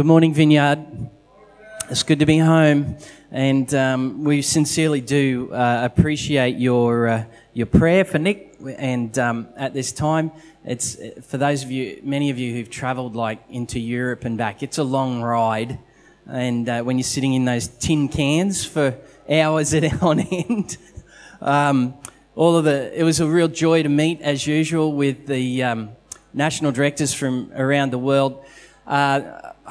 Good morning, Vineyard. It's good to be home, and um, we sincerely do uh, appreciate your uh, your prayer for Nick. And um, at this time, it's for those of you, many of you who've travelled like into Europe and back. It's a long ride, and uh, when you're sitting in those tin cans for hours at on end, um, all of the it was a real joy to meet as usual with the um, national directors from around the world.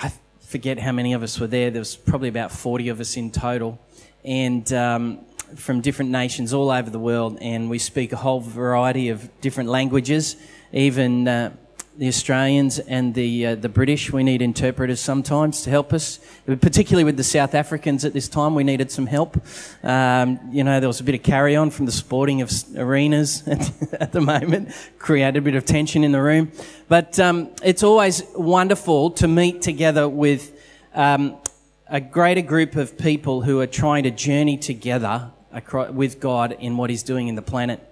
I forget how many of us were there. There was probably about 40 of us in total, and um, from different nations all over the world. And we speak a whole variety of different languages, even uh, the Australians and the uh, the British. We need interpreters sometimes to help us, particularly with the South Africans at this time. We needed some help. Um, you know, there was a bit of carry on from the sporting of arenas at the moment, created a bit of tension in the room. But um, it's always wonderful to meet together with um, a greater group of people who are trying to journey together with God in what He's doing in the planet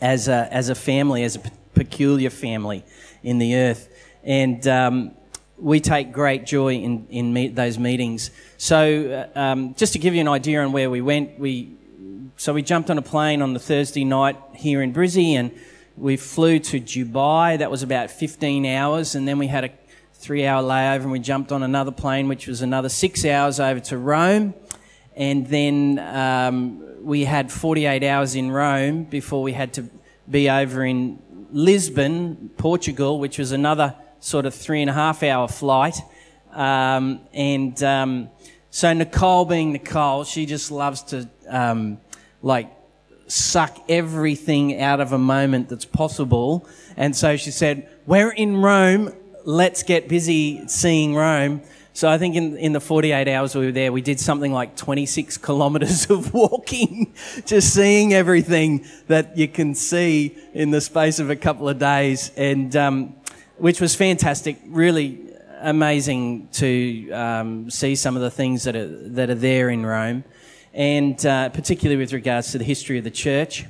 as a, as a family, as a peculiar family in the earth. And um, we take great joy in, in meet, those meetings. So, uh, um, just to give you an idea on where we went, we, so we jumped on a plane on the Thursday night here in Brizzy and we flew to Dubai. That was about 15 hours. And then we had a three hour layover and we jumped on another plane, which was another six hours over to Rome. And then um, we had 48 hours in Rome before we had to be over in Lisbon, Portugal, which was another sort of three and a half hour flight. Um, and um, so Nicole, being Nicole, she just loves to um, like suck everything out of a moment that's possible. And so she said, "We're in Rome. Let's get busy seeing Rome." So I think in, in the 48 hours we were there, we did something like 26 kilometers of walking, just seeing everything that you can see in the space of a couple of days, and um, which was fantastic. Really amazing to um, see some of the things that are that are there in Rome, and uh, particularly with regards to the history of the church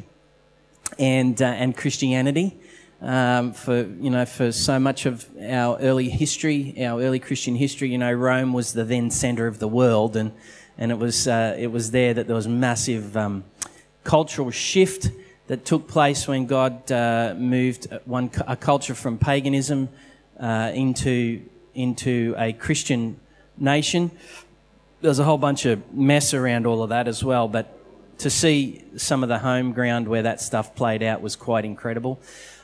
and uh, and Christianity um, for you know for so much of our early history, our early Christian history. You know, Rome was the then center of the world, and and it was uh, it was there that there was massive um, cultural shift that took place when God uh, moved one a culture from paganism uh, into into a Christian nation. There's a whole bunch of mess around all of that as well, but to see some of the home ground where that stuff played out was quite incredible.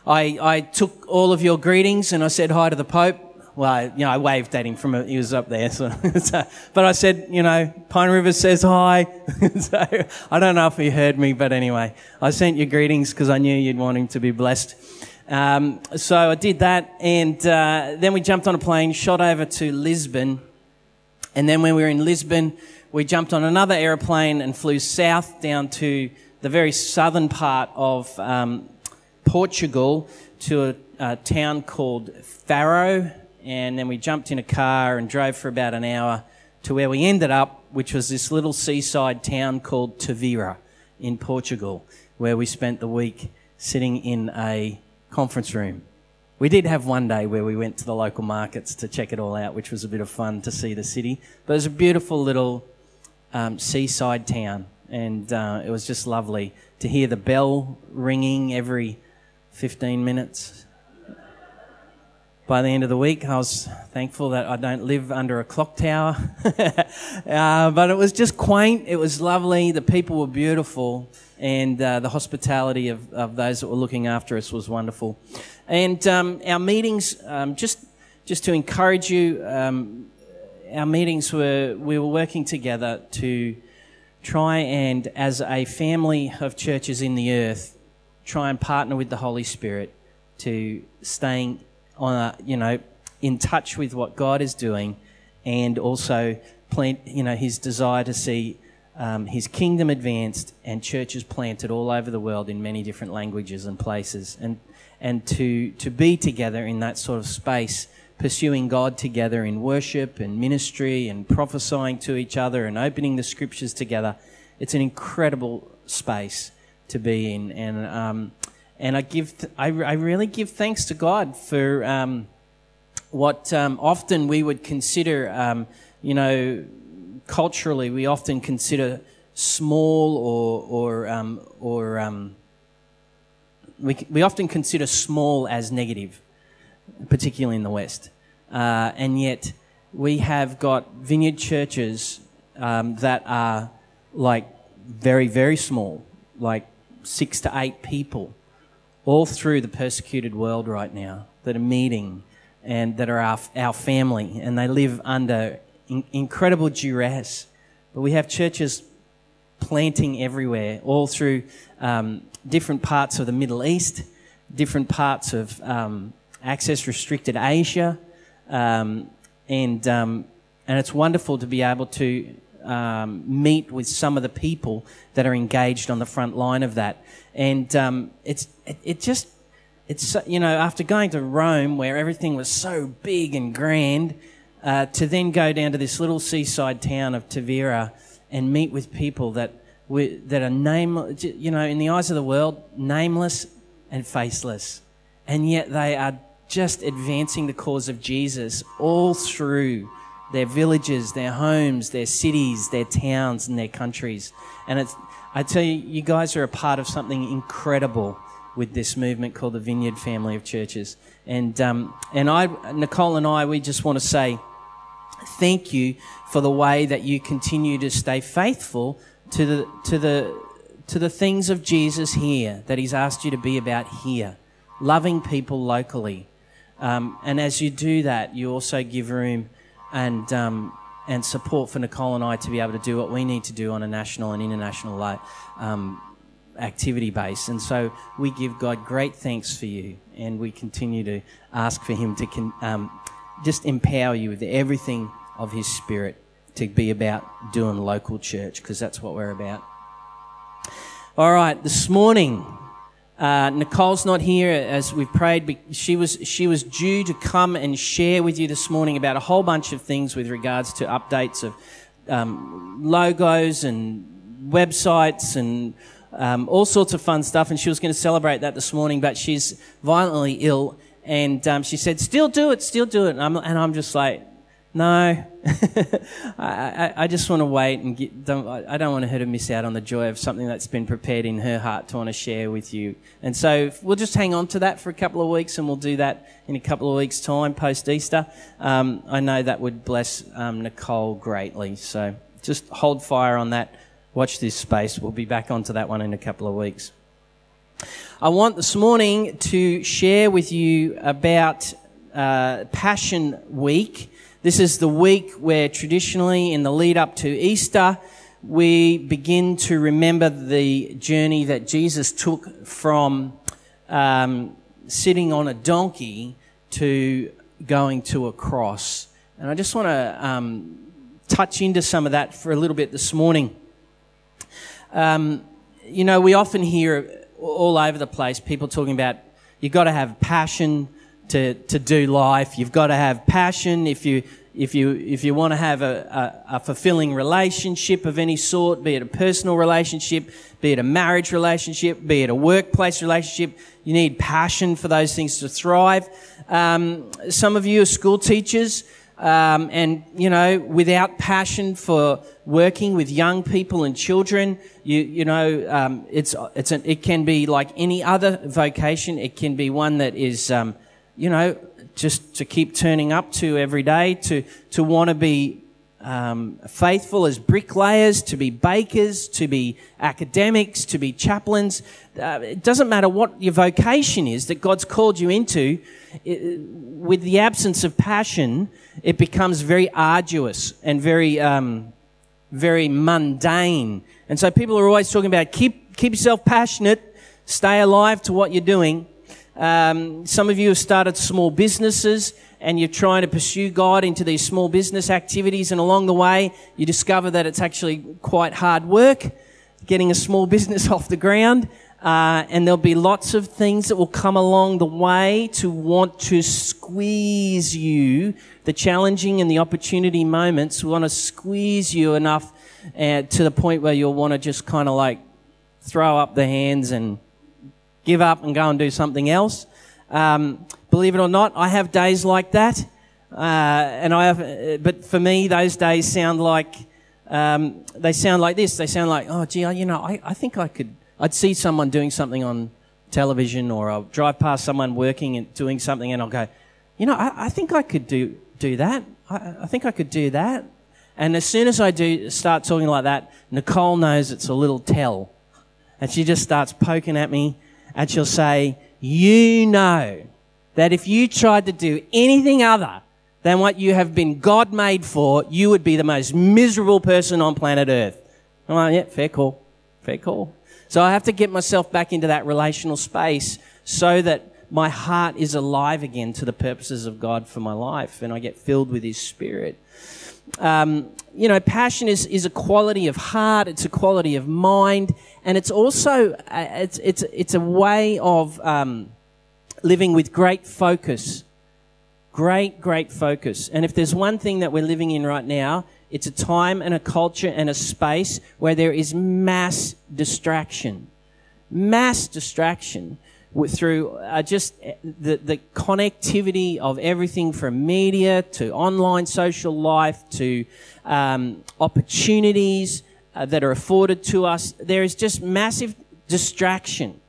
I, I took all of your greetings and I said hi to the Pope. Well, I, you know, I waved at him from a, he was up there. So, so, but I said, you know, Pine River says hi. so I don't know if he heard me, but anyway, I sent you greetings because I knew you'd want him to be blessed. Um, so I did that, and uh, then we jumped on a plane, shot over to Lisbon, and then when we were in Lisbon, we jumped on another aeroplane and flew south down to the very southern part of um, Portugal to a, a town called Faro, and then we jumped in a car and drove for about an hour to where we ended up, which was this little seaside town called Tavira in Portugal, where we spent the week sitting in a conference room. We did have one day where we went to the local markets to check it all out, which was a bit of fun to see the city. But it was a beautiful little um, seaside town, and uh, it was just lovely to hear the bell ringing every 15 minutes. By the end of the week, I was thankful that I don't live under a clock tower. uh, but it was just quaint. It was lovely. The people were beautiful. And uh, the hospitality of, of those that were looking after us was wonderful. And um, our meetings, um, just, just to encourage you, um, our meetings were, we were working together to try and, as a family of churches in the earth, try and partner with the Holy Spirit to staying on a, you know, in touch with what God is doing and also plant, you know, his desire to see um, his kingdom advanced and churches planted all over the world in many different languages and places and and to to be together in that sort of space pursuing God together in worship and ministry and prophesying to each other and opening the scriptures together. It's an incredible space to be in. And, um, and I give, th- I, I really give thanks to God for, um, what um, often we would consider, um, you know, culturally, we often consider small or or um, or um, we we often consider small as negative, particularly in the West, uh, and yet we have got vineyard churches that are like very very small, like six to eight people, all through the persecuted world right now that are meeting and that are our, our family, and they live under in, incredible duress. But we have churches planting everywhere, all through um, different parts of the Middle East, different parts of um, access restricted Asia, um, and um, and it's wonderful to be able to um, meet with some of the people that are engaged on the front line of that, and um, it's it, it just it's you know after going to Rome where everything was so big and grand, uh, to then go down to this little seaside town of Tavira and meet with people that we, that are nameless, you know, in the eyes of the world, nameless and faceless, and yet they are just advancing the cause of Jesus all through their villages, their homes, their cities, their towns, and their countries. And it's, I tell you, you guys are a part of something incredible with this movement called the Vineyard Family of Churches. And, um, and I, Nicole and I, we just want to say thank you for the way that you continue to stay faithful to the, to the, to the things of Jesus here that He's asked you to be about here, loving people locally. Um, and as you do that, you also give room and, um, and support for Nicole and I to be able to do what we need to do on a national and international um, activity base. And so we give God great thanks for you, and we continue to ask for Him to con- um, just empower you with everything of His Spirit to be about doing local church, because that's what we're about. All right, this morning. Uh, Nicole's not here as we've prayed. She was she was due to come and share with you this morning about a whole bunch of things with regards to updates of um, logos and websites and um, all sorts of fun stuff. And she was going to celebrate that this morning, but she's violently ill. And um, she said, "Still do it, still do it." And I'm, and I'm just like, "No, I, I, I, just want to wait and get, don't, I don't want her to miss out on the joy of something that's been prepared in her heart to want to share with you." And so we'll just hang on to that for a couple of weeks, and we'll do that in a couple of weeks' time post Easter. Um, I know that would bless um, Nicole greatly. So just hold fire on that watch this space. We'll be back onto that one in a couple of weeks. I want this morning to share with you about uh, Passion Week. This is the week where traditionally, in the lead up to Easter, we begin to remember the journey that Jesus took from um, sitting on a donkey to going to a cross. And I just want to um, touch into some of that for a little bit this morning. Um, you know, we often hear all over the place people talking about you've got to have passion to, to do life. You've got to have passion if you if you if you want to have a, a, a, fulfilling relationship of any sort, be it a personal relationship, be it a marriage relationship, be it a workplace relationship, you need passion for those things to thrive. Um, some of you are school teachers. Um, and you know, without passion for working with young people and children, you you know, um, it's it's an, it can be like any other vocation. It can be one that is, um, you know, just to keep turning up to every day, to to want to be um, faithful as bricklayers, to be bakers, to be academics, to be chaplains. Uh, it doesn't matter what your vocation is that God's called you into. It, with the absence of passion, it becomes very arduous and very, um, very mundane. And so people are always talking about keep keep yourself passionate, stay alive to what you're doing. Um, some of you have started small businesses and you're trying to pursue God into these small business activities, and along the way, you discover that it's actually quite hard work getting a small business off the ground. Uh, and there'll be lots of things that will come along the way to want to squeeze you. The challenging and the opportunity moments want to squeeze you enough uh, to the point where you'll want to just kind of like throw up the hands and give up and go and do something else. Um, believe it or not, I have days like that. Uh, and I have, uh, but for me, those days sound like um, they sound like this. They sound like, oh, gee, you know, I, I think I could. I'd see someone doing something on television, or I'll drive past someone working and doing something, and I'll go, you know, I, I think I could do do that. I, I think I could do that. And as soon as I do start talking like that, Nicole knows it's a little tell, and she just starts poking at me, and she'll say, "You know that if you tried to do anything other than what you have been God made for, you would be the most miserable person on planet Earth. I'm like, yeah, fair call. Fair call. So I have to get myself back into that relational space so that my heart is alive again to the purposes of God for my life and I get filled with His Spirit. Um, you know, passion is, is a quality of heart, it's a quality of mind, and it's also uh, it's, it's, it's a way of um, living with great focus Great, great focus. And if there's one thing that we're living in right now, it's a time and a culture and a space where there is mass distraction. Mass distraction through uh, just uh, the, the connectivity of everything from media to online social life to um, opportunities uh, that are afforded to us. There is just massive distraction.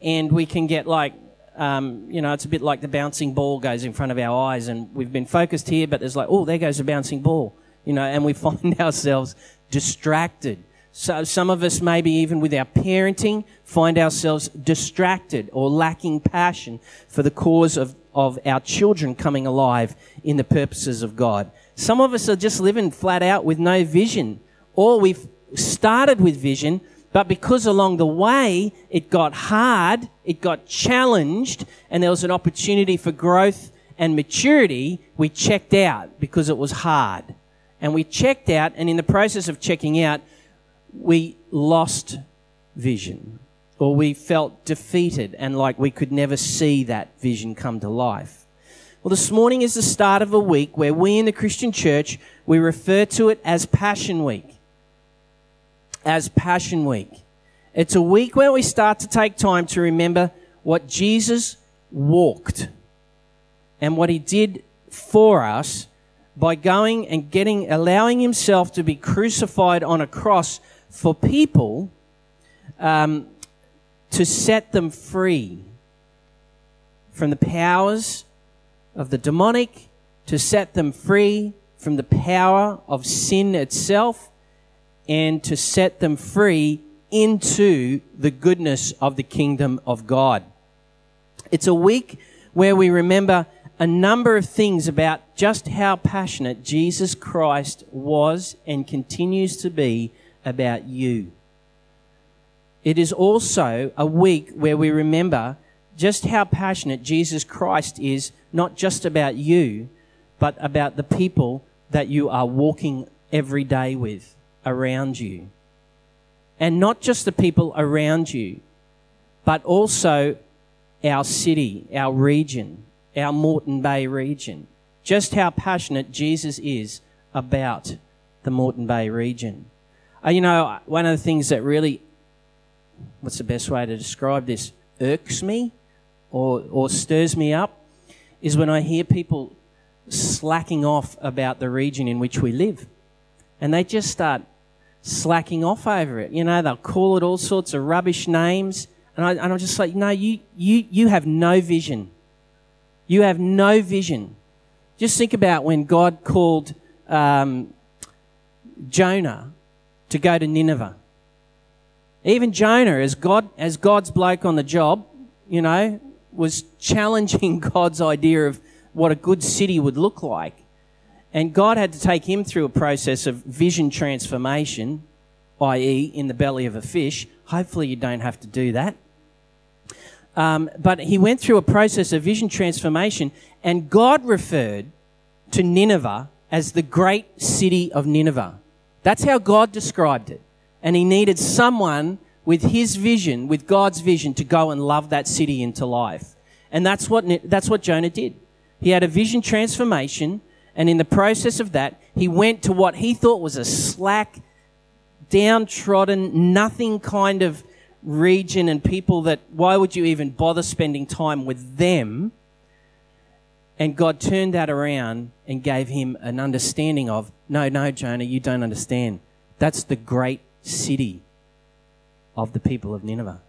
And we can get like um, you know, it's a bit like the bouncing ball goes in front of our eyes, and we've been focused here, but there's like, oh, there goes a bouncing ball, you know, and we find ourselves distracted. So some of us, maybe even with our parenting, find ourselves distracted or lacking passion for the cause of, of our children coming alive in the purposes of God. Some of us are just living flat out with no vision, or we've started with vision, but because along the way it got hard, it got challenged, and there was an opportunity for growth and maturity, we checked out because it was hard. And we checked out, and in the process of checking out, we lost vision. Or we felt defeated and like we could never see that vision come to life. Well, this morning is the start of a week where we in the Christian church, we refer to it as Passion Week as Passion Week. It's a week where we start to take time to remember what Jesus walked and what he did for us by going and getting, allowing himself to be crucified on a cross for people um, to set them free from the powers of the demonic, to set them free from the power of sin itself and to set them free into the goodness of the kingdom of God. It's a week where we remember a number of things about just how passionate Jesus Christ was and continues to be about you. It is also a week where we remember just how passionate Jesus Christ is, not just about you, but about the people that you are walking every day with around you. And not just the people around you, but also our city, our region, our Moreton Bay region. Just how passionate Jesus is about the Moreton Bay region. Uh, you know, one of the things that really, what's the best way to describe this, irks me or, or stirs me up is when I hear people slacking off about the region in which we live. And they just start slacking off over it. You know, they'll call it all sorts of rubbish names. And, I, and I'm just like, no, you, you, you have no vision. You have no vision. Just think about when God called um, Jonah to go to Nineveh. Even Jonah, as God, as God's bloke on the job, you know, was challenging God's idea of what a good city would look like. And God had to take him through a process of vision transformation, i.e., in the belly of a fish. Hopefully, you don't have to do that. Um, but he went through a process of vision transformation, and God referred to Nineveh as the great city of Nineveh. That's how God described it. And he needed someone with his vision, with God's vision, to go and love that city into life. And that's what, that's what Jonah did. He had a vision transformation and in the process of that, he went to what he thought was a slack, downtrodden, nothing kind of region and people that, why would you even bother spending time with them? And God turned that around and gave him an understanding of, no, no, Jonah, you don't understand. That's the great city of the people of Nineveh.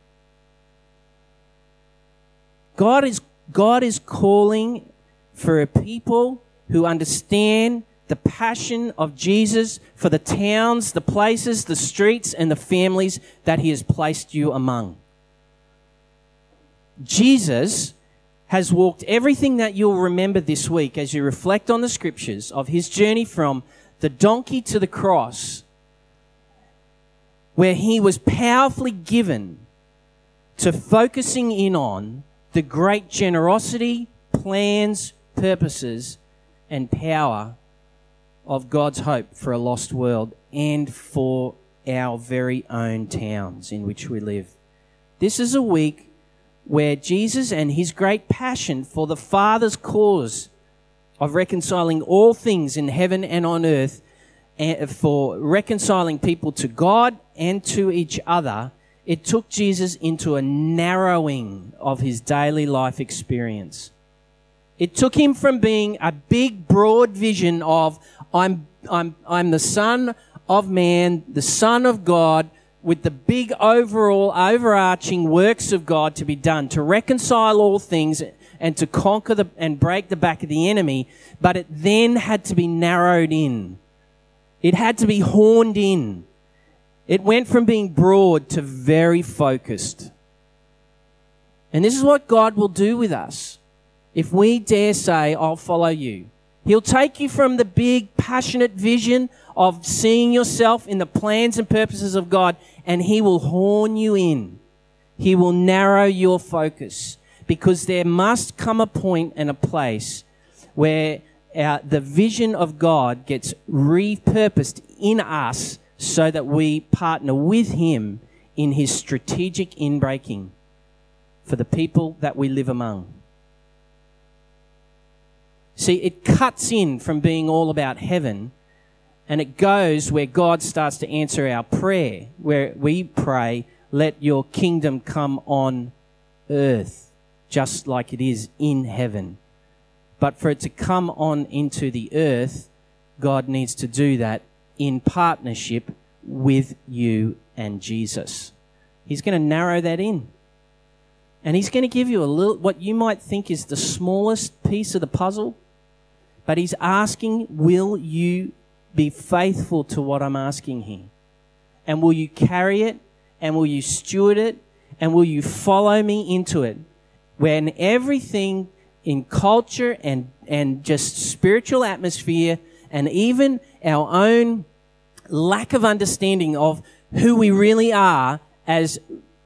God is, God is calling for a people who understand the passion of Jesus for the towns, the places, the streets, and the families that he has placed you among. Jesus has walked everything that you'll remember this week as you reflect on the scriptures of his journey from the donkey to the cross, where he was powerfully given to focusing in on the great generosity, plans, purposes, and power of God's hope for a lost world and for our very own towns in which we live. This is a week where Jesus and his great passion for the Father's cause of reconciling all things in heaven and on earth, and for reconciling people to God and to each other, it took Jesus into a narrowing of his daily life experience. It took him from being a big, broad vision of, I'm, I'm, I'm the Son of Man, the Son of God, with the big overall, overarching works of God to be done, to reconcile all things and to conquer the, and break the back of the enemy. But it then had to be narrowed in. It had to be horned in. It went from being broad to very focused. And this is what God will do with us if we dare say, I'll follow you. He'll take you from the big, passionate vision of seeing yourself in the plans and purposes of God, and He will horn you in. He will narrow your focus because there must come a point and a place where our, the vision of God gets repurposed in us so that we partner with Him in His strategic inbreaking for the people that we live among. See, it cuts in from being all about heaven and it goes where God starts to answer our prayer, where we pray, let your kingdom come on earth, just like it is in heaven. But for it to come on into the earth, God needs to do that in partnership with you and Jesus. He's going to narrow that in. And he's going to give you a little, what you might think is the smallest piece of the puzzle but he's asking, will you be faithful to what I'm asking here? And will you carry it? And will you steward it? And will you follow me into it? When everything in culture and, and just spiritual atmosphere and even our own lack of understanding of who we really are as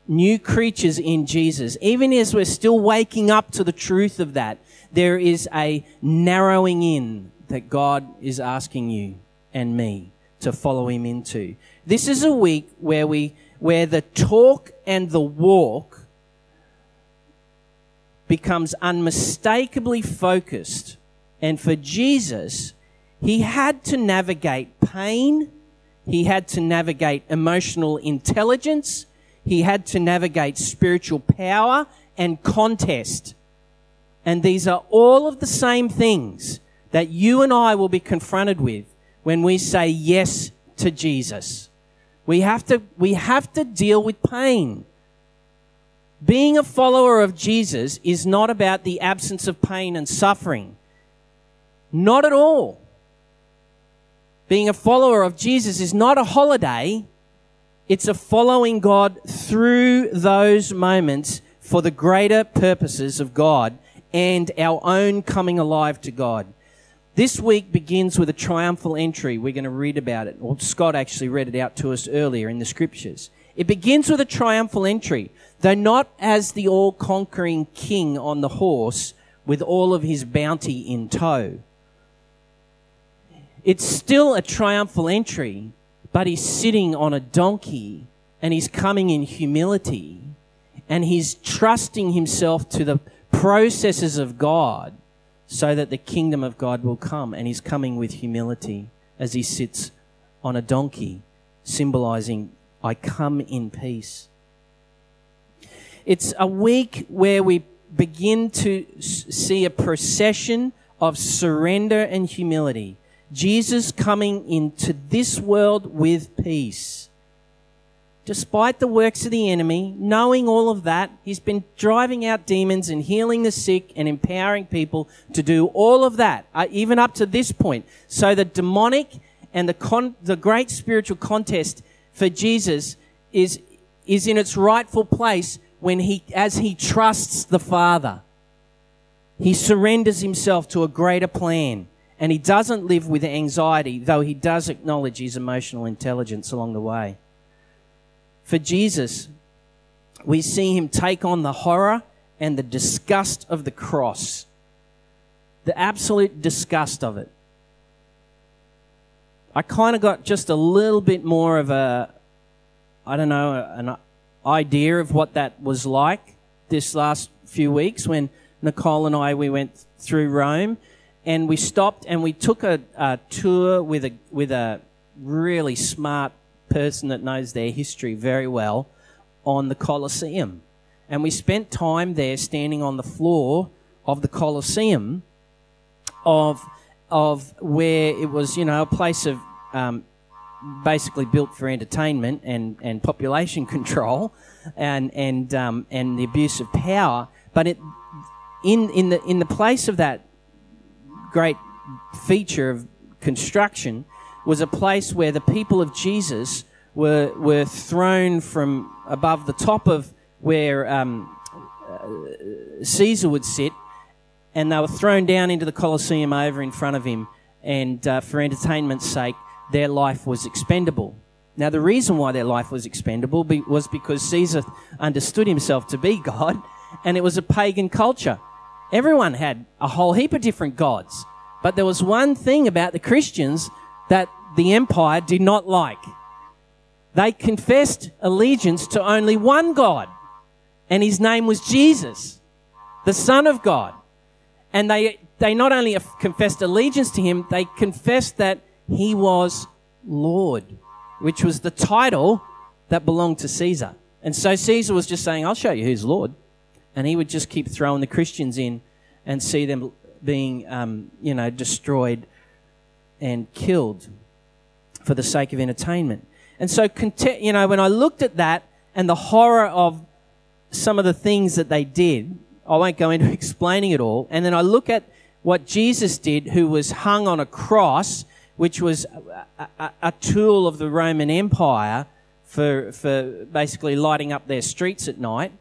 new creatures in Jesus, even as we're still waking up to the truth of that, there is a narrowing in that God is asking you and me to follow him into. This is a week where we where the talk and the walk becomes unmistakably focused. And for Jesus, he had to navigate pain, he had to navigate emotional intelligence, he had to navigate spiritual power and contest. And these are all of the same things that you and I will be confronted with when we say yes to Jesus. We have to, we have to deal with pain. Being a follower of Jesus is not about the absence of pain and suffering. Not at all. Being a follower of Jesus is not a holiday. It's a following God through those moments for the greater purposes of God and our own coming alive to God. This week begins with a triumphal entry. We're going to read about it. Well, Scott actually read it out to us earlier in the scriptures. It begins with a triumphal entry, though not as the all conquering king on the horse with all of his bounty in tow. It's still a triumphal entry, but he's sitting on a donkey and he's coming in humility and he's trusting himself to the processes of God so that the kingdom of God will come. And he's coming with humility as he sits on a donkey, symbolizing, I come in peace. It's a week where we begin to see a procession of surrender and humility. Jesus coming into this world with peace. Despite the works of the enemy, knowing all of that, he's been driving out demons and healing the sick and empowering people to do all of that, uh, even up to this point. So the demonic and the, con- the great spiritual contest for Jesus is, is in its rightful place when he, as he trusts the Father. He surrenders himself to a greater plan and he doesn't live with anxiety, though he does acknowledge his emotional intelligence along the way. For Jesus, we see him take on the horror and the disgust of the cross, the absolute disgust of it. I kind of got just a little bit more of a, I don't know, an idea of what that was like this last few weeks when Nicole and I we went through Rome and we stopped and we took a, a tour with a with a really smart person that knows their history very well on the Colosseum. And we spent time there standing on the floor of the Colosseum of of where it was, you know, a place of um, basically built for entertainment and, and population control and and um, and the abuse of power. But it, in in the in the place of that great feature of construction was a place where the people of Jesus were, were thrown from above the top of where um, uh, Caesar would sit, and they were thrown down into the Colosseum over in front of him, and uh, for entertainment's sake, their life was expendable. Now, the reason why their life was expendable be- was because Caesar understood himself to be God, and it was a pagan culture. Everyone had a whole heap of different gods. But there was one thing about the Christians that the empire did not like. They confessed allegiance to only one God, and his name was Jesus, the Son of God. And they, they not only confessed allegiance to him, they confessed that he was Lord, which was the title that belonged to Caesar. And so Caesar was just saying, I'll show you who's Lord. And he would just keep throwing the Christians in and see them being, um, you know, destroyed and killed for the sake of entertainment. And so, you know, when I looked at that and the horror of some of the things that they did, I won't go into explaining it all. And then I look at what Jesus did, who was hung on a cross, which was a, a, a tool of the Roman Empire for, for basically lighting up their streets at night,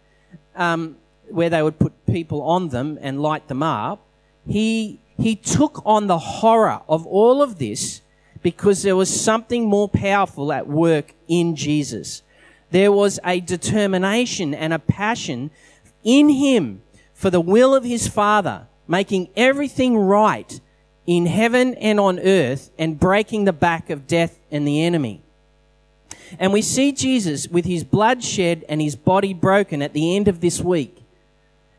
um, where they would put people on them and light them up he, he took on the horror of all of this because there was something more powerful at work in Jesus. There was a determination and a passion in him for the will of his Father, making everything right in heaven and on earth and breaking the back of death and the enemy. And we see Jesus with his blood shed and his body broken at the end of this week.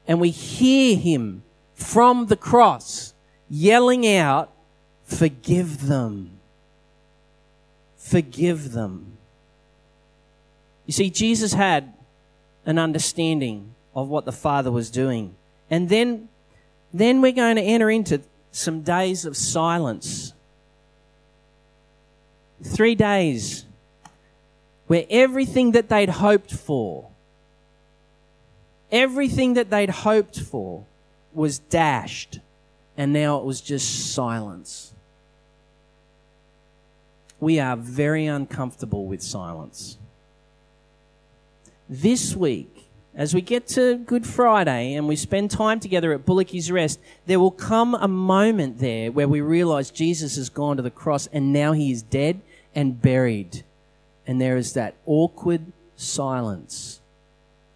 And we hear him from the cross, yelling out, Forgive them. Forgive them. You see, Jesus had an understanding of what the Father was doing. And then, then we're going to enter into some days of silence. Three days where everything that they'd hoped for, everything that they'd hoped for, was dashed, and now it was just silence. We are very uncomfortable with silence. This week, as we get to Good Friday and we spend time together at Bullocky's Rest, there will come a moment there where we realize Jesus has gone to the cross and now he is dead and buried. And there is that awkward silence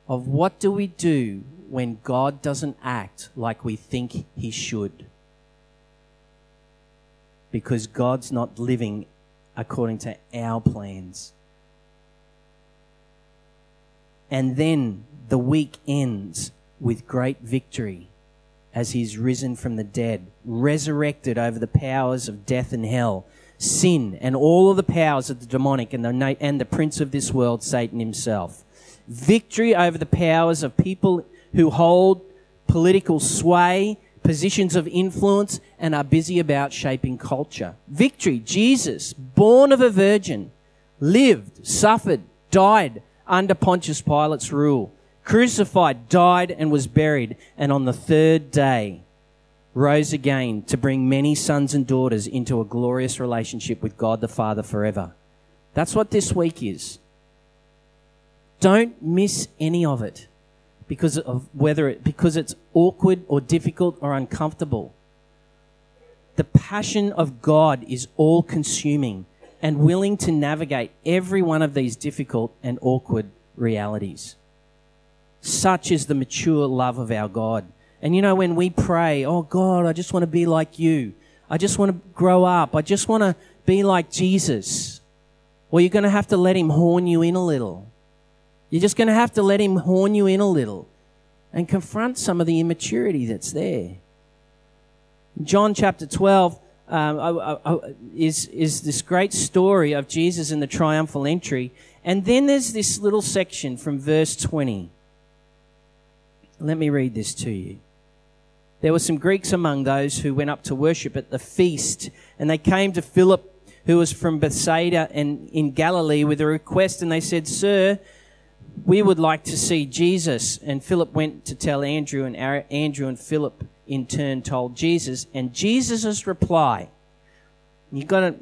of what do we do when God doesn't act like we think he should. Because God's not living according to our plans. And then the week ends with great victory as he's risen from the dead, resurrected over the powers of death and hell, sin, and all of the powers of the demonic and the, and the prince of this world, Satan himself. Victory over the powers of people who hold political sway, positions of influence, and are busy about shaping culture. Victory, Jesus, born of a virgin, lived, suffered, died under Pontius Pilate's rule, crucified, died, and was buried, and on the third day rose again to bring many sons and daughters into a glorious relationship with God the Father forever. That's what this week is. Don't miss any of it because of whether it because it's awkward or difficult or uncomfortable. The passion of God is all consuming and willing to navigate every one of these difficult and awkward realities. Such is the mature love of our God. And you know, when we pray, oh God, I just want to be like you. I just want to grow up. I just want to be like Jesus. Well, you're going to have to let him horn you in a little. You're just going to have to let him horn you in a little and confront some of the immaturity that's there. John chapter 12 um, is, is this great story of Jesus and the triumphal entry. And then there's this little section from verse 20. Let me read this to you. There were some Greeks among those who went up to worship at the feast, and they came to Philip, who was from Bethsaida and in Galilee, with a request, and they said, Sir, we would like to see Jesus. And Philip went to tell Andrew, and Andrew and Philip in turn told Jesus. And Jesus' reply, you've got to,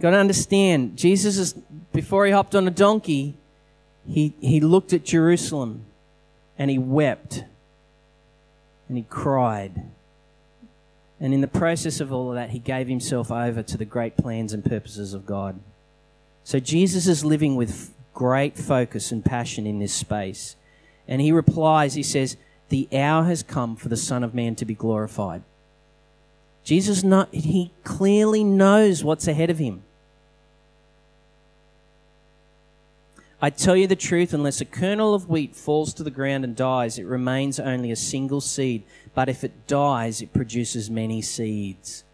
got to understand, Jesus is, before he hopped on a donkey, he, he looked at Jerusalem and he wept and he cried. And in the process of all of that, he gave himself over to the great plans and purposes of God. So Jesus is living with great focus and passion in this space. And he replies, he says, The hour has come for the Son of Man to be glorified. Jesus, not, he clearly knows what's ahead of him. I tell you the truth, unless a kernel of wheat falls to the ground and dies, it remains only a single seed. But if it dies, it produces many seeds.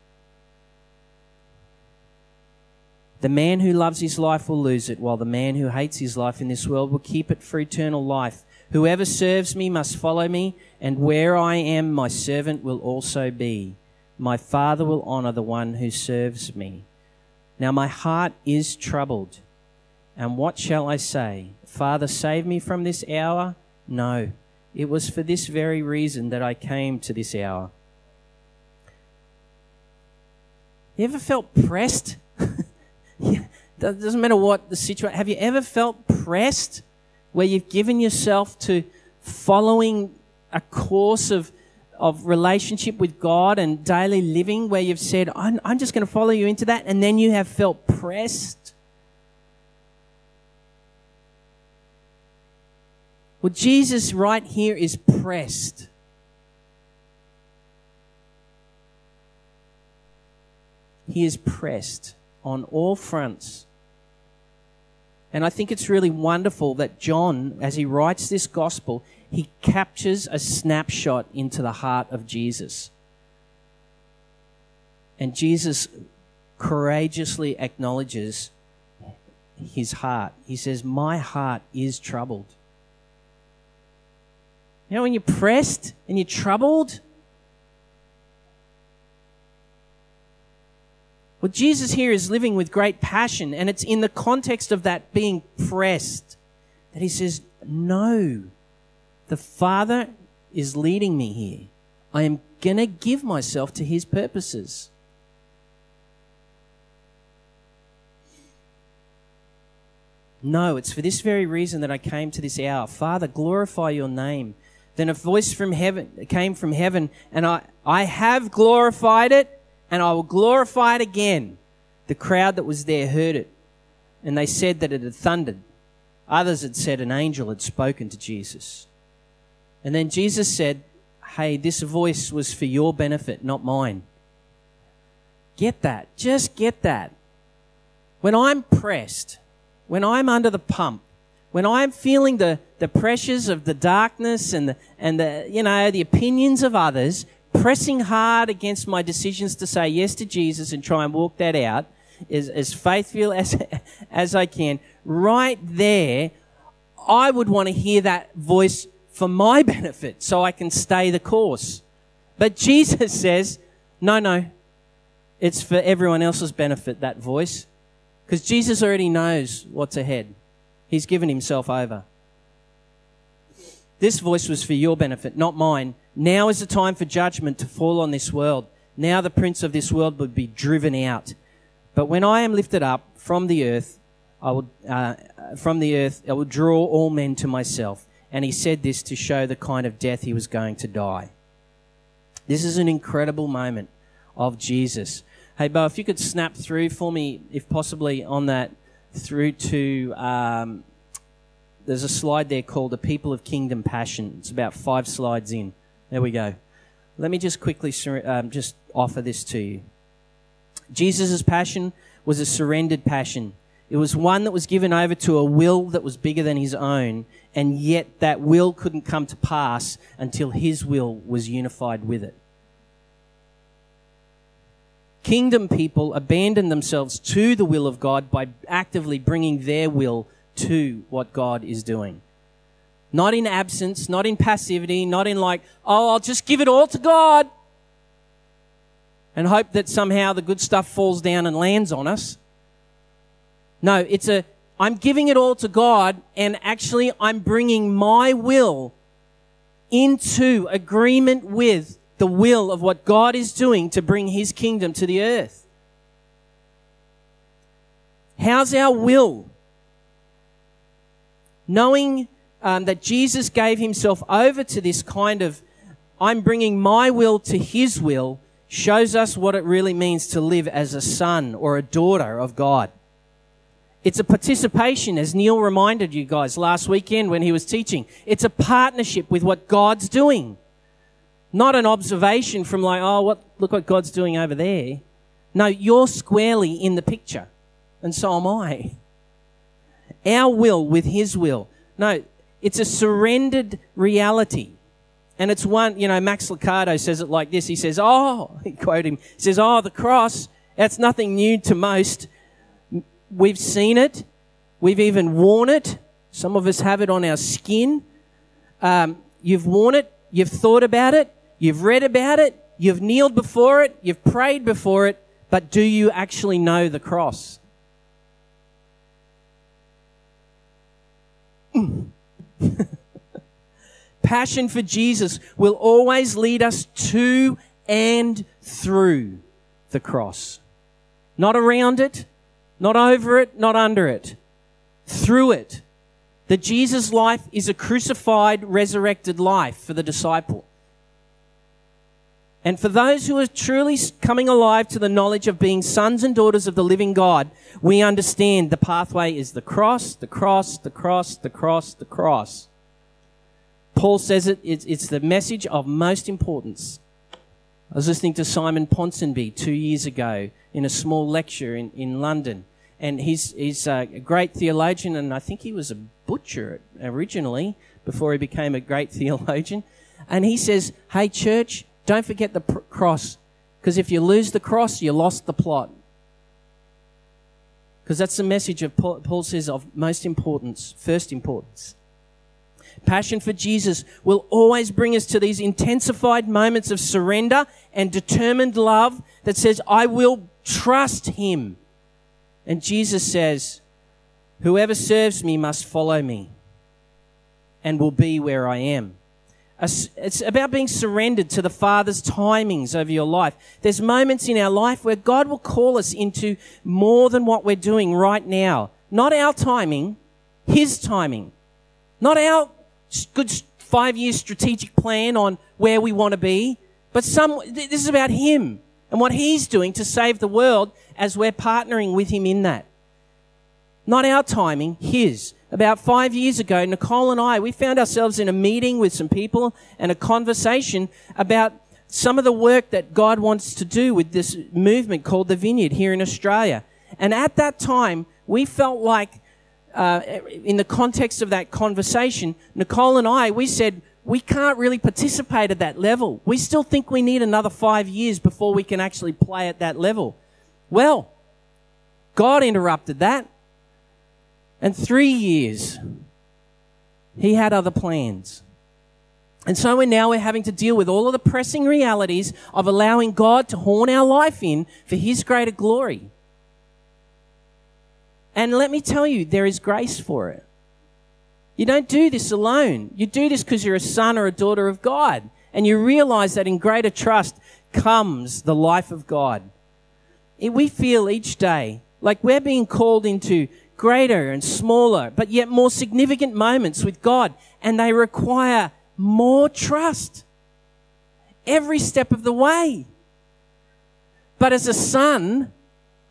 The man who loves his life will lose it, while the man who hates his life in this world will keep it for eternal life. Whoever serves me must follow me, and where I am, my servant will also be. My Father will honor the one who serves me. Now my heart is troubled. And what shall I say? Father, save me from this hour? No, it was for this very reason that I came to this hour. You ever felt pressed doesn't matter what the situation. Have you ever felt pressed where you've given yourself to following a course of of relationship with God and daily living where you've said, I'm, I'm just going to follow you into that, and then you have felt pressed? Well, Jesus right here is pressed. He is pressed on all fronts. And I think it's really wonderful that John, as he writes this gospel, he captures a snapshot into the heart of Jesus. And Jesus courageously acknowledges his heart. He says, My heart is troubled. You know, when you're pressed and you're troubled, Well, Jesus here is living with great passion, and it's in the context of that being pressed that he says, No, the Father is leading me here. I am going to give myself to his purposes. No, it's for this very reason that I came to this hour. Father, glorify your name. Then a voice from heaven came from heaven, and I, I have glorified it and I will glorify it again. The crowd that was there heard it, and they said that it had thundered. Others had said an angel had spoken to Jesus. And then Jesus said, Hey, this voice was for your benefit, not mine. Get that. Just get that. When I'm pressed, when I'm under the pump, when I'm feeling the, the pressures of the darkness and the, and the, you know, the opinions of others, pressing hard against my decisions to say yes to Jesus and try and walk that out as, as faithful as, as I can, right there, I would want to hear that voice for my benefit so I can stay the course. But Jesus says, no, no, it's for everyone else's benefit, that voice. Because Jesus already knows what's ahead. He's given himself over. This voice was for your benefit, not mine. Now is the time for judgment to fall on this world. Now the prince of this world would be driven out. But when I am lifted up from the earth, I will, uh, from the earth, I will draw all men to myself. And he said this to show the kind of death he was going to die. This is an incredible moment of Jesus. Hey, Bo, if you could snap through for me, if possibly, on that through to. Um, there's a slide there called the People of Kingdom Passion. It's about five slides in. There we go. Let me just quickly um, just offer this to you. Jesus' passion was a surrendered passion. It was one that was given over to a will that was bigger than his own, and yet that will couldn't come to pass until his will was unified with it. Kingdom people abandon themselves to the will of God by actively bringing their will to what God is doing. Not in absence, not in passivity, not in like, oh, I'll just give it all to God and hope that somehow the good stuff falls down and lands on us. No, it's a, I'm giving it all to God and actually I'm bringing my will into agreement with the will of what God is doing to bring His kingdom to the earth. How's our will? Knowing um, that Jesus gave Himself over to this kind of, I'm bringing my will to His will, shows us what it really means to live as a son or a daughter of God. It's a participation, as Neil reminded you guys last weekend when he was teaching. It's a partnership with what God's doing. Not an observation from like, oh, what, look what God's doing over there. No, you're squarely in the picture. And so am I. Our will with His will. No, it's a surrendered reality. And it's one, you know, Max Lucado says it like this. He says, oh, he quote him, he says, oh, the cross, that's nothing new to most. We've seen it. We've even worn it. Some of us have it on our skin. Um, you've worn it. You've thought about it. You've read about it, you've kneeled before it, you've prayed before it, but do you actually know the cross? Passion for Jesus will always lead us to and through the cross. Not around it, not over it, not under it. Through it. The Jesus life is a crucified, resurrected life for the disciple. And for those who are truly coming alive to the knowledge of being sons and daughters of the living God, we understand the pathway is the cross, the cross, the cross, the cross, the cross. Paul says it, it's, it's the message of most importance. I was listening to Simon Ponsonby two years ago in a small lecture in, in London. And he's, he's a great theologian, and I think he was a butcher originally before he became a great theologian. And he says, Hey, church, don't forget the pr- cross, because if you lose the cross, you lost the plot. Because that's the message of Paul, Paul says of most importance, first importance. Passion for Jesus will always bring us to these intensified moments of surrender and determined love that says, I will trust him. And Jesus says, whoever serves me must follow me and will be where I am. It's about being surrendered to the Father's timings over your life. There's moments in our life where God will call us into more than what we're doing right now. Not our timing, His timing. Not our good five year strategic plan on where we want to be, but some, this is about Him and what He's doing to save the world as we're partnering with Him in that. Not our timing, His about five years ago, Nicole and I, we found ourselves in a meeting with some people and a conversation about some of the work that God wants to do with this movement called the Vineyard here in Australia. And at that time, we felt like, uh, in the context of that conversation, Nicole and I, we said, we can't really participate at that level. We still think we need another five years before we can actually play at that level. Well, God interrupted that. And three years, he had other plans. And so we're now we're having to deal with all of the pressing realities of allowing God to horn our life in for His greater glory. And let me tell you, there is grace for it. You don't do this alone. You do this because you're a son or a daughter of God. And you realize that in greater trust comes the life of God. We feel each day like we're being called into greater and smaller, but yet more significant moments with God. And they require more trust every step of the way. But as a son,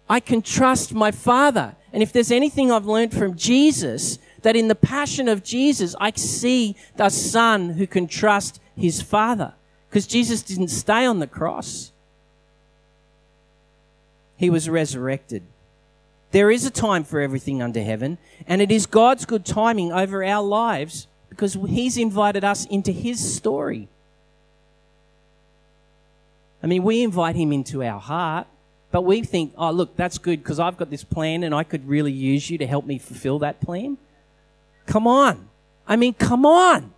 I can trust my father. And if there's anything I've learned from Jesus, that in the passion of Jesus, I see the son who can trust his father. Because Jesus didn't stay on the cross. He was resurrected. There is a time for everything under heaven, and it is God's good timing over our lives because He's invited us into His story. I mean, we invite Him into our heart, but we think, oh, look, that's good because I've got this plan and I could really use you to help me fulfill that plan. Come on. I mean, come on.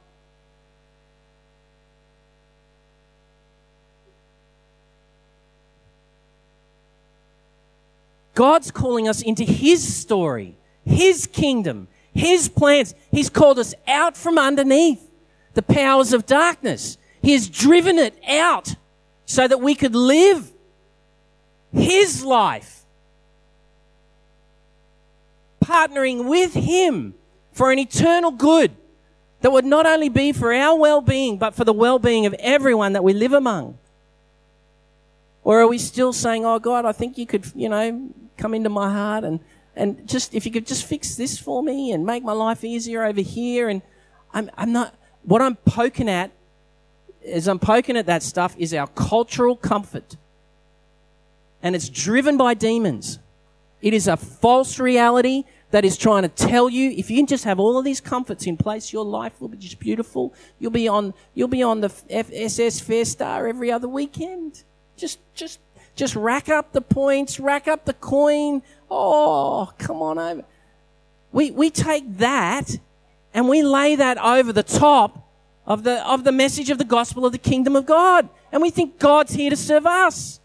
God's calling us into His story, His kingdom, his plans. He's called us out from underneath the powers of darkness. He has driven it out so that we could live His life. Partnering with Him for an eternal good that would not only be for our well being, but for the well being of everyone that we live among. Or are we still saying, Oh God, I think you could, you know, come into my heart and and just if you could just fix this for me and make my life easier over here. And I'm, I'm not what i'm poking at is i'm poking at that stuff is our cultural comfort. And it's driven by demons. It is a false reality that is trying to tell you if you can just have all of these comforts in place your life will be just beautiful. You'll be on you'll be on the fss fair star every other weekend. Just just just rack up the points rack up the coin Oh, come on over. We, we take that and we lay that over the top of the, of the message of the gospel of the kingdom of God. And we think God's here to serve us.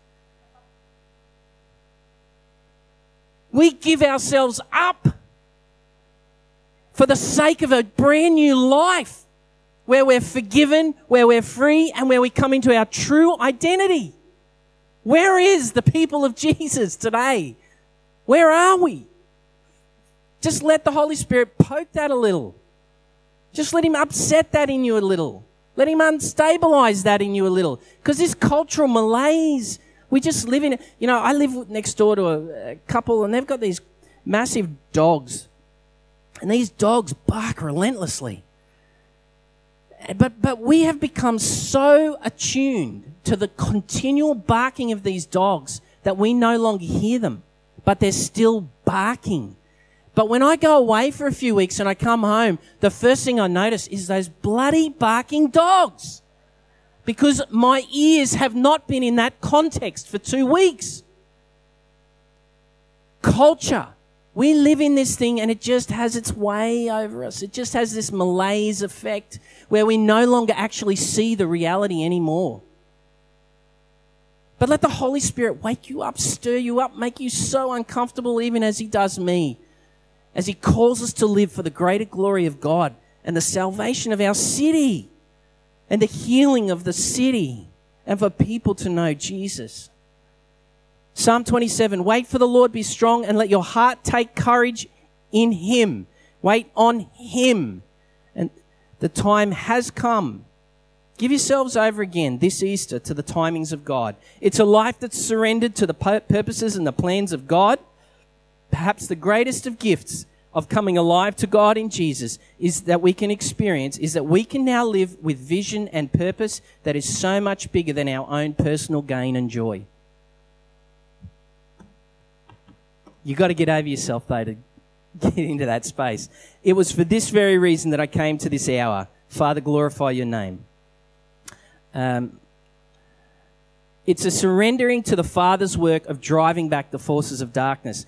We give ourselves up for the sake of a brand new life where we're forgiven, where we're free, and where we come into our true identity. Where is the people of Jesus today? Where are we? Just let the Holy Spirit poke that a little. Just let Him upset that in you a little. Let Him unstabilize that in you a little. Because this cultural malaise, we just live in. You know, I live next door to a, a couple and they've got these massive dogs. And these dogs bark relentlessly. But, but we have become so attuned to the continual barking of these dogs that we no longer hear them but they're still barking. But when I go away for a few weeks and I come home, the first thing I notice is those bloody barking dogs. Because my ears have not been in that context for two weeks. Culture. We live in this thing and it just has its way over us. It just has this malaise effect where we no longer actually see the reality anymore. But let the Holy Spirit wake you up, stir you up, make you so uncomfortable, even as He does me, as He calls us to live for the greater glory of God and the salvation of our city and the healing of the city and for people to know Jesus. Psalm 27 Wait for the Lord, be strong, and let your heart take courage in Him. Wait on Him. And the time has come Give yourselves over again this Easter to the timings of God. It's a life that's surrendered to the purposes and the plans of God. Perhaps the greatest of gifts of coming alive to God in Jesus is that we can experience is that we can now live with vision and purpose that is so much bigger than our own personal gain and joy. You've got to get over yourself though to get into that space. It was for this very reason that I came to this hour. Father, glorify your name. Um, it's a surrendering to the Father's work of driving back the forces of darkness.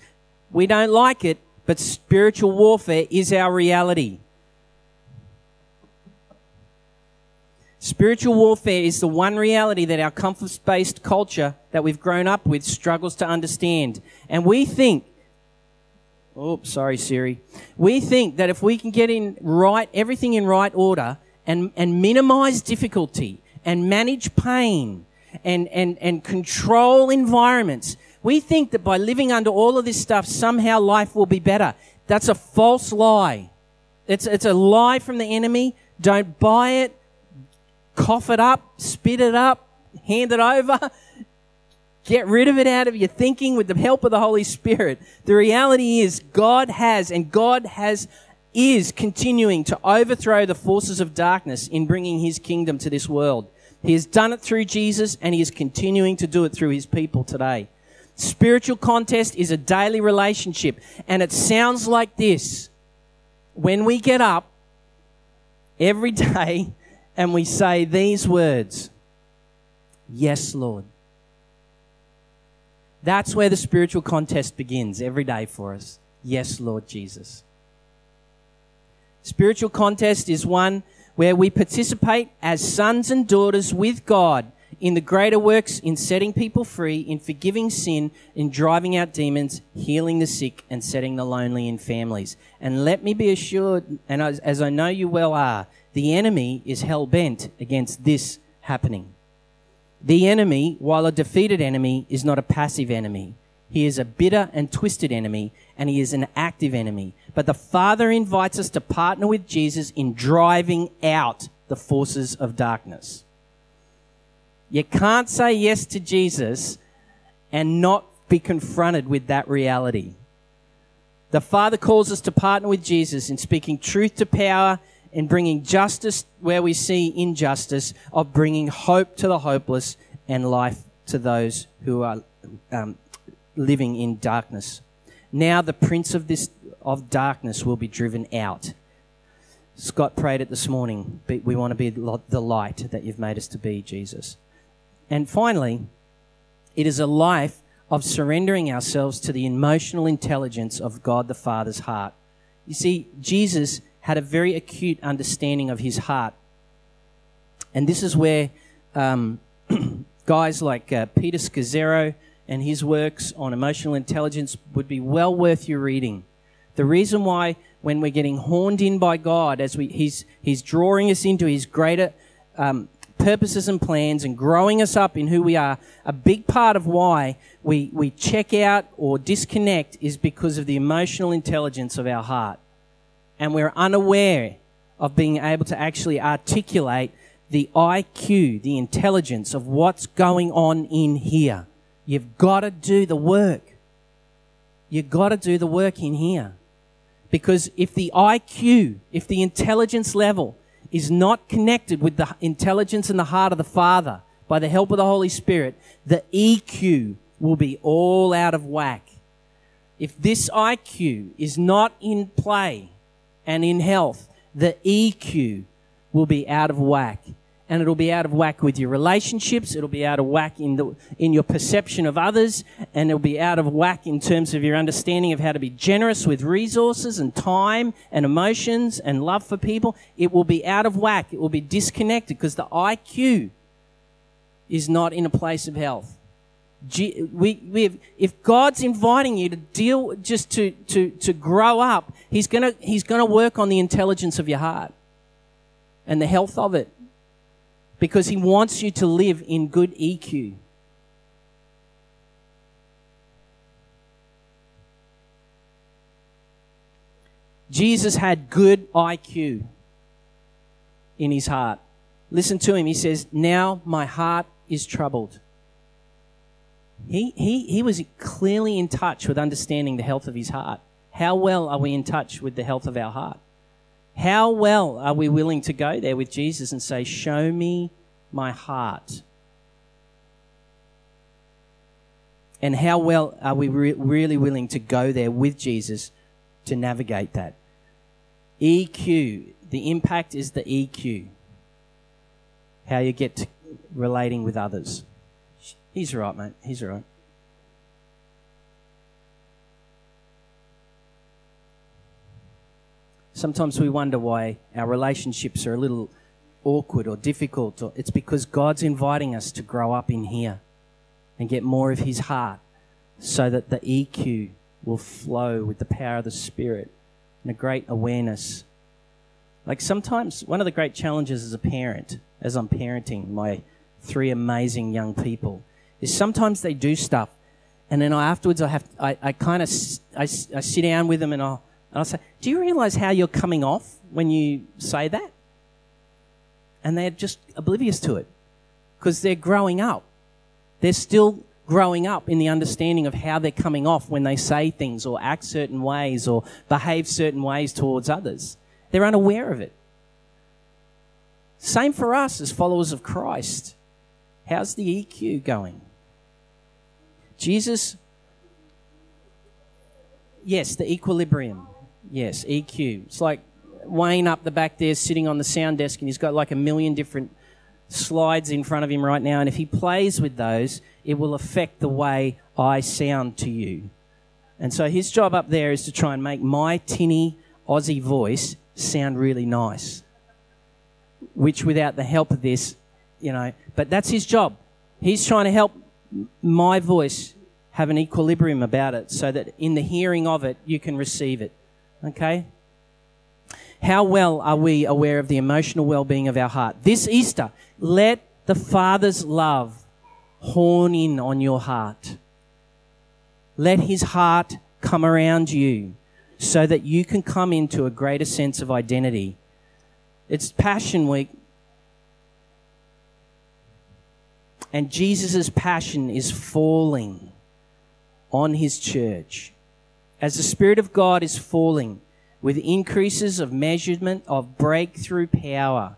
We don't like it, but spiritual warfare is our reality. Spiritual warfare is the one reality that our comfort based culture that we've grown up with struggles to understand. And we think, oh, sorry, Siri. We think that if we can get in right, everything in right order and, and minimize difficulty and manage pain and, and, and control environments, we think that by living under all of this stuff, somehow life will be better. That's a false lie. It's, it's a lie from the enemy. Don't buy it. Cough it up, spit it up, hand it over. Get rid of it out of your thinking with the help of the Holy Spirit. The reality is God has and God has is continuing to overthrow the forces of darkness in bringing his kingdom to this world. He has done it through Jesus and he is continuing to do it through his people today. Spiritual contest is a daily relationship and it sounds like this. When we get up every day and we say these words, Yes, Lord. That's where the spiritual contest begins every day for us. Yes, Lord Jesus. Spiritual contest is one where we participate as sons and daughters with God in the greater works in setting people free, in forgiving sin, in driving out demons, healing the sick, and setting the lonely in families. And let me be assured, and as, as I know you well are, the enemy is hell bent against this happening. The enemy, while a defeated enemy, is not a passive enemy. He is a bitter and twisted enemy, and he is an active enemy. But the Father invites us to partner with Jesus in driving out the forces of darkness. You can't say yes to Jesus and not be confronted with that reality. The Father calls us to partner with Jesus in speaking truth to power, in bringing justice where we see injustice, of bringing hope to the hopeless and life to those who are um, living in darkness. Now the prince of this of darkness will be driven out. Scott prayed it this morning. We want to be the light that you've made us to be, Jesus. And finally, it is a life of surrendering ourselves to the emotional intelligence of God the Father's heart. You see, Jesus had a very acute understanding of his heart. And this is where um, guys like uh, Peter Scazzero and his works on emotional intelligence would be well worth your reading. The reason why, when we're getting horned in by God, as we, he's, he's drawing us into his greater um, purposes and plans and growing us up in who we are, a big part of why we, we check out or disconnect is because of the emotional intelligence of our heart. And we're unaware of being able to actually articulate the IQ, the intelligence of what's going on in here. You've got to do the work. You've got to do the work in here. Because if the IQ, if the intelligence level is not connected with the intelligence and the heart of the Father by the help of the Holy Spirit, the EQ will be all out of whack. If this IQ is not in play and in health, the EQ will be out of whack and it'll be out of whack with your relationships. It'll be out of whack in the, in your perception of others. And it'll be out of whack in terms of your understanding of how to be generous with resources and time and emotions and love for people. It will be out of whack. It will be disconnected because the IQ is not in a place of health. We, we have, if God's inviting you to deal, just to, to, to grow up, He's gonna, He's gonna work on the intelligence of your heart and the health of it because He wants you to live in good EQ. Jesus had good IQ in his heart. Listen to him. He says, Now my heart is troubled. He, he, he was clearly in touch with understanding the health of his heart. How well are we in touch with the health of our heart? How well are we willing to go there with Jesus and say, Show me my heart? And how well are we re- really willing to go there with Jesus to navigate that? EQ, the impact is the EQ. How you get relating with others. He's right, mate. He's right. Sometimes we wonder why our relationships are a little awkward or difficult. It's because God's inviting us to grow up in here and get more of His heart so that the EQ will flow with the power of the Spirit and a great awareness. Like sometimes, one of the great challenges as a parent, as I'm parenting my three amazing young people, is sometimes they do stuff and then I, afterwards I have I, I kind of I, I sit down with them and I'll, and I'll say, "Do you realize how you're coming off when you say that?" And they're just oblivious to it because they're growing up. They're still growing up in the understanding of how they're coming off when they say things or act certain ways or behave certain ways towards others. They're unaware of it. Same for us as followers of Christ. How's the EQ going? Jesus, yes, the equilibrium. Yes, EQ. It's like Wayne up the back there sitting on the sound desk and he's got like a million different slides in front of him right now. And if he plays with those, it will affect the way I sound to you. And so his job up there is to try and make my tinny Aussie voice sound really nice. Which, without the help of this, you know, but that's his job. He's trying to help my voice have an equilibrium about it so that in the hearing of it, you can receive it. Okay? How well are we aware of the emotional well being of our heart? This Easter, let the Father's love horn in on your heart. Let his heart come around you so that you can come into a greater sense of identity. It's Passion Week. And Jesus' passion is falling on his church. As the Spirit of God is falling with increases of measurement of breakthrough power,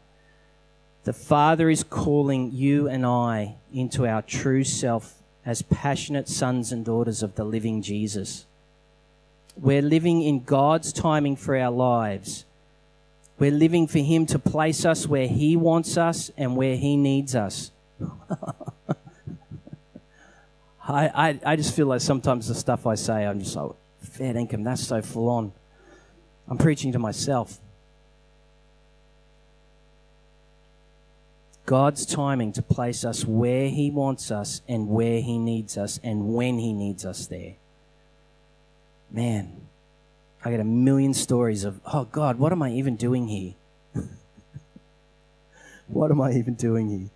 the Father is calling you and I into our true self as passionate sons and daughters of the living Jesus. We're living in God's timing for our lives. We're living for Him to place us where He wants us and where He needs us. I, I, I just feel like sometimes the stuff I say, I'm just like, fair income, that's so full on. I'm preaching to myself. God's timing to place us where He wants us and where He needs us and when He needs us there. Man, I get a million stories of, oh God, what am I even doing here? what am I even doing here?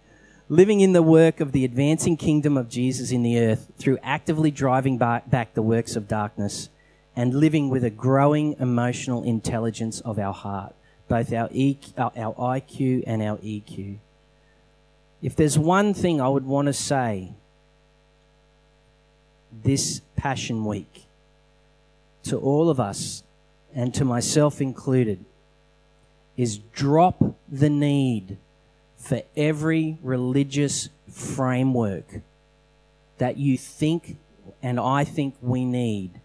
living in the work of the advancing kingdom of Jesus in the earth through actively driving back the works of darkness and living with a growing emotional intelligence of our heart, both our, EQ, our IQ and our EQ. If there's one thing I would want to say this Passion Week to all of us and to myself included is drop the need for every religious framework that you think and I think we need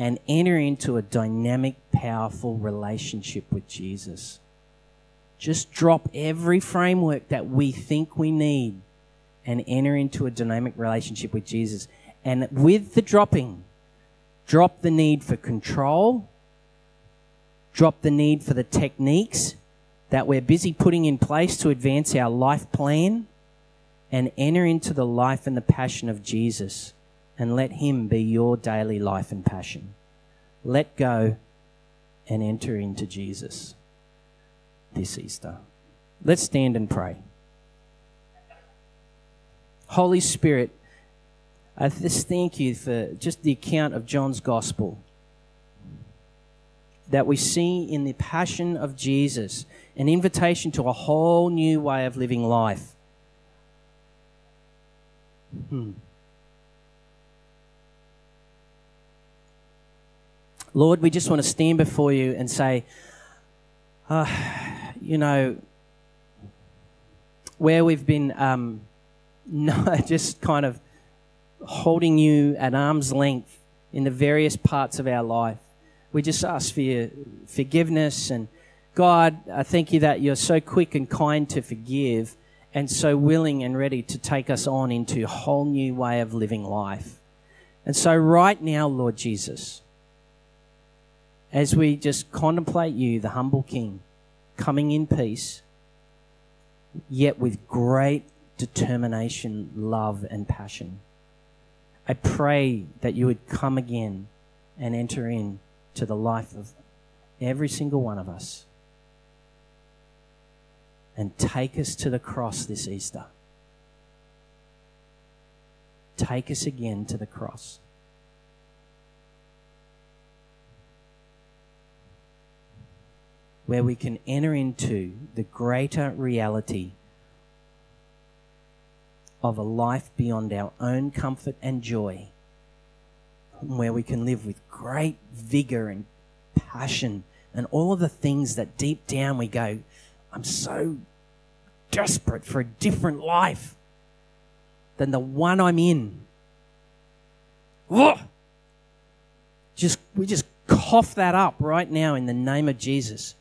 and enter into a dynamic, powerful relationship with Jesus. Just drop every framework that we think we need and enter into a dynamic relationship with Jesus. And with the dropping, drop the need for control, drop the need for the techniques that we're busy putting in place to advance our life plan and enter into the life and the passion of Jesus and let Him be your daily life and passion. Let go and enter into Jesus this Easter. Let's stand and pray. Holy Spirit, I just thank you for just the account of John's Gospel that we see in the passion of Jesus an invitation to a whole new way of living life. Hmm. Lord, we just want to stand before you and say, uh, you know, where we've been um, no, just kind of holding you at arm's length in the various parts of our life. We just ask for your forgiveness and God, I thank you that you're so quick and kind to forgive and so willing and ready to take us on into a whole new way of living life. And so, right now, Lord Jesus, as we just contemplate you, the humble King, coming in peace, yet with great determination, love, and passion. I pray that you would come again and enter in to the life of every single one of us and take us to the cross this Easter. Take us again to the cross. Where we can enter into the greater reality of a life beyond our own comfort and joy, where we can live with great vigor and passion and all of the things that deep down we go, I'm so desperate for a different life than the one I'm in. Just we just cough that up right now in the name of Jesus.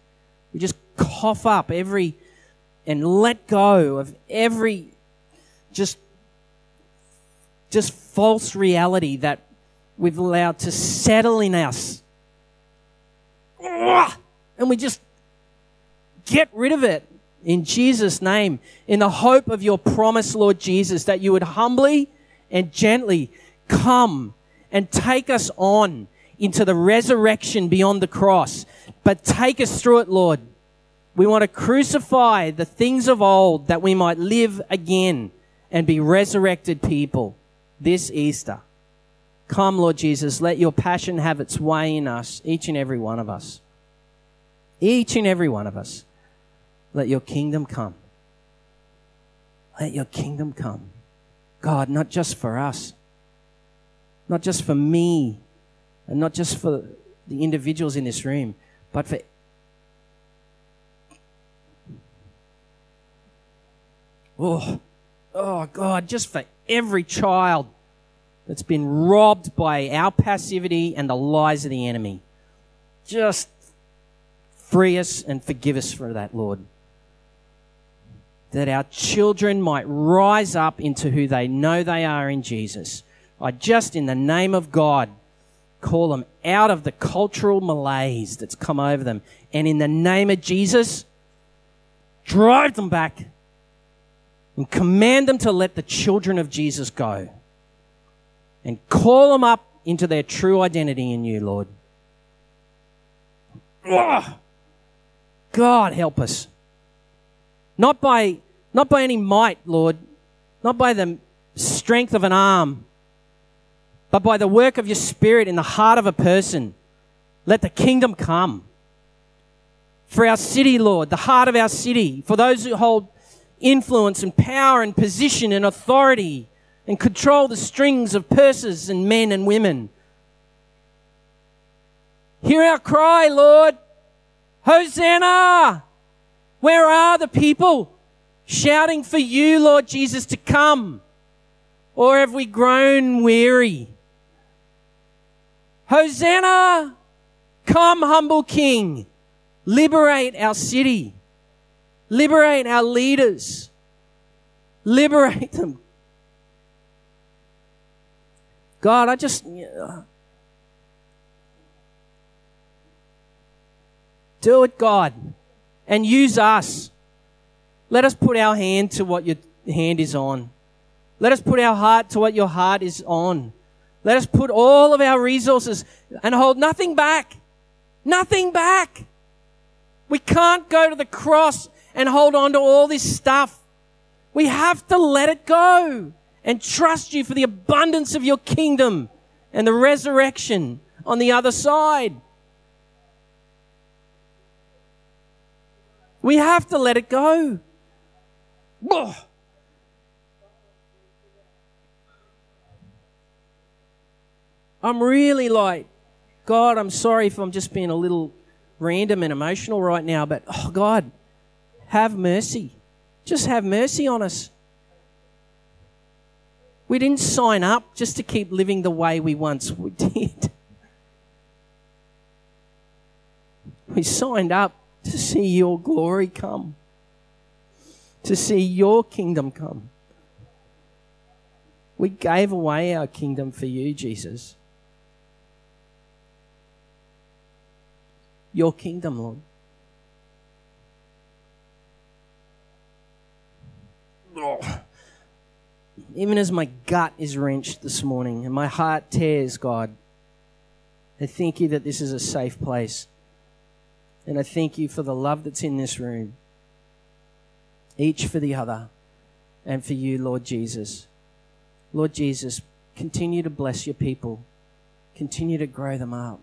We just cough up every and let go of every just just false reality that we've allowed to settle in us. And we just get rid of it in Jesus' name, in the hope of your promise, Lord Jesus, that you would humbly and gently come and take us on into the resurrection beyond the cross. But take us through it, Lord. We want to crucify the things of old that we might live again and be resurrected people this Easter. Come, Lord Jesus, let your passion have its way in us, each and every one of us. Each and every one of us. Let your kingdom come. Let your kingdom come. God, not just for us, not just for me, and not just for the individuals in this room, but for Oh, oh God, just for every child that's been robbed by our passivity and the lies of the enemy. Just free us and forgive us for that, Lord that our children might rise up into who they know they are in Jesus. I just, in the name of God, call them out of the cultural malaise that's come over them. And in the name of Jesus, drive them back and command them to let the children of Jesus go. And call them up into their true identity in you, Lord. God, help us. Not by, not by any might, Lord, not by the strength of an arm, but by the work of your spirit in the heart of a person. Let the kingdom come. For our city, Lord, the heart of our city, for those who hold influence and power and position and authority and control the strings of purses and men and women. Hear our cry, Lord. Hosanna! Where are the people shouting for you, Lord Jesus, to come? Or have we grown weary? Hosanna! Come, humble King. Liberate our city. Liberate our leaders. Liberate them. God, I just. do it, God and use us. Let us put our hand to what your hand is on. Let us put our heart to what your heart is on. Let us put all of our resources and hold nothing back. Nothing back. We can't go to the cross and hold on to all this stuff. We have to let it go and trust you for the abundance of your kingdom and the resurrection on the other side. We have to let it go. I'm really like, God, I'm sorry if I'm just being a little random and emotional right now, but oh, God, have mercy. Just have mercy on us. We didn't sign up just to keep living the way we once did. We signed up to see your glory come, to see your kingdom come. We gave away our kingdom for you, Jesus. Your kingdom, Lord. even as my gut is wrenched this morning and my heart tears, God, I thank you that this is a safe place. And I thank you for the love that's in this room, each for the other, and for you, Lord Jesus. Lord Jesus, continue to bless your people, continue to grow them up,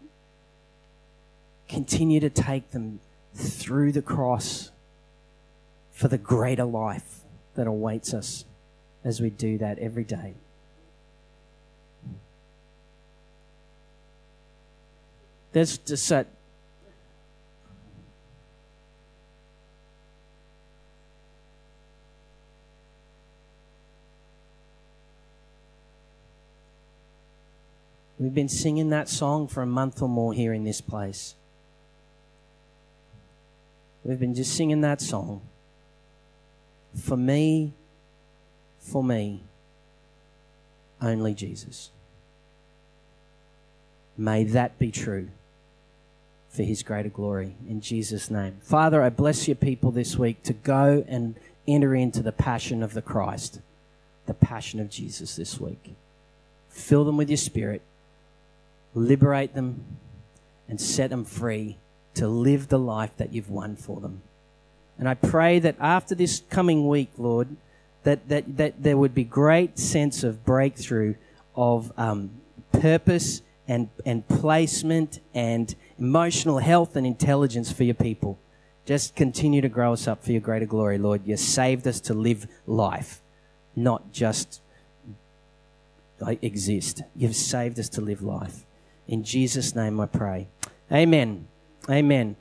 continue to take them through the cross for the greater life that awaits us as we do that every day. There's just that. We've been singing that song for a month or more here in this place. We've been just singing that song. For me, for me, only Jesus. May that be true for his greater glory in Jesus' name. Father, I bless your people this week to go and enter into the passion of the Christ, the passion of Jesus this week. Fill them with your spirit, liberate them, and set them free to live the life that you've won for them. And I pray that after this coming week, Lord, that, that, that there would be great sense of breakthrough of um, purpose and, and placement and emotional health and intelligence for your people. Just continue to grow us up for your greater glory, Lord. You saved us to live life, not just exist. You've saved us to live life. In Jesus' name I pray. Amen. Amen.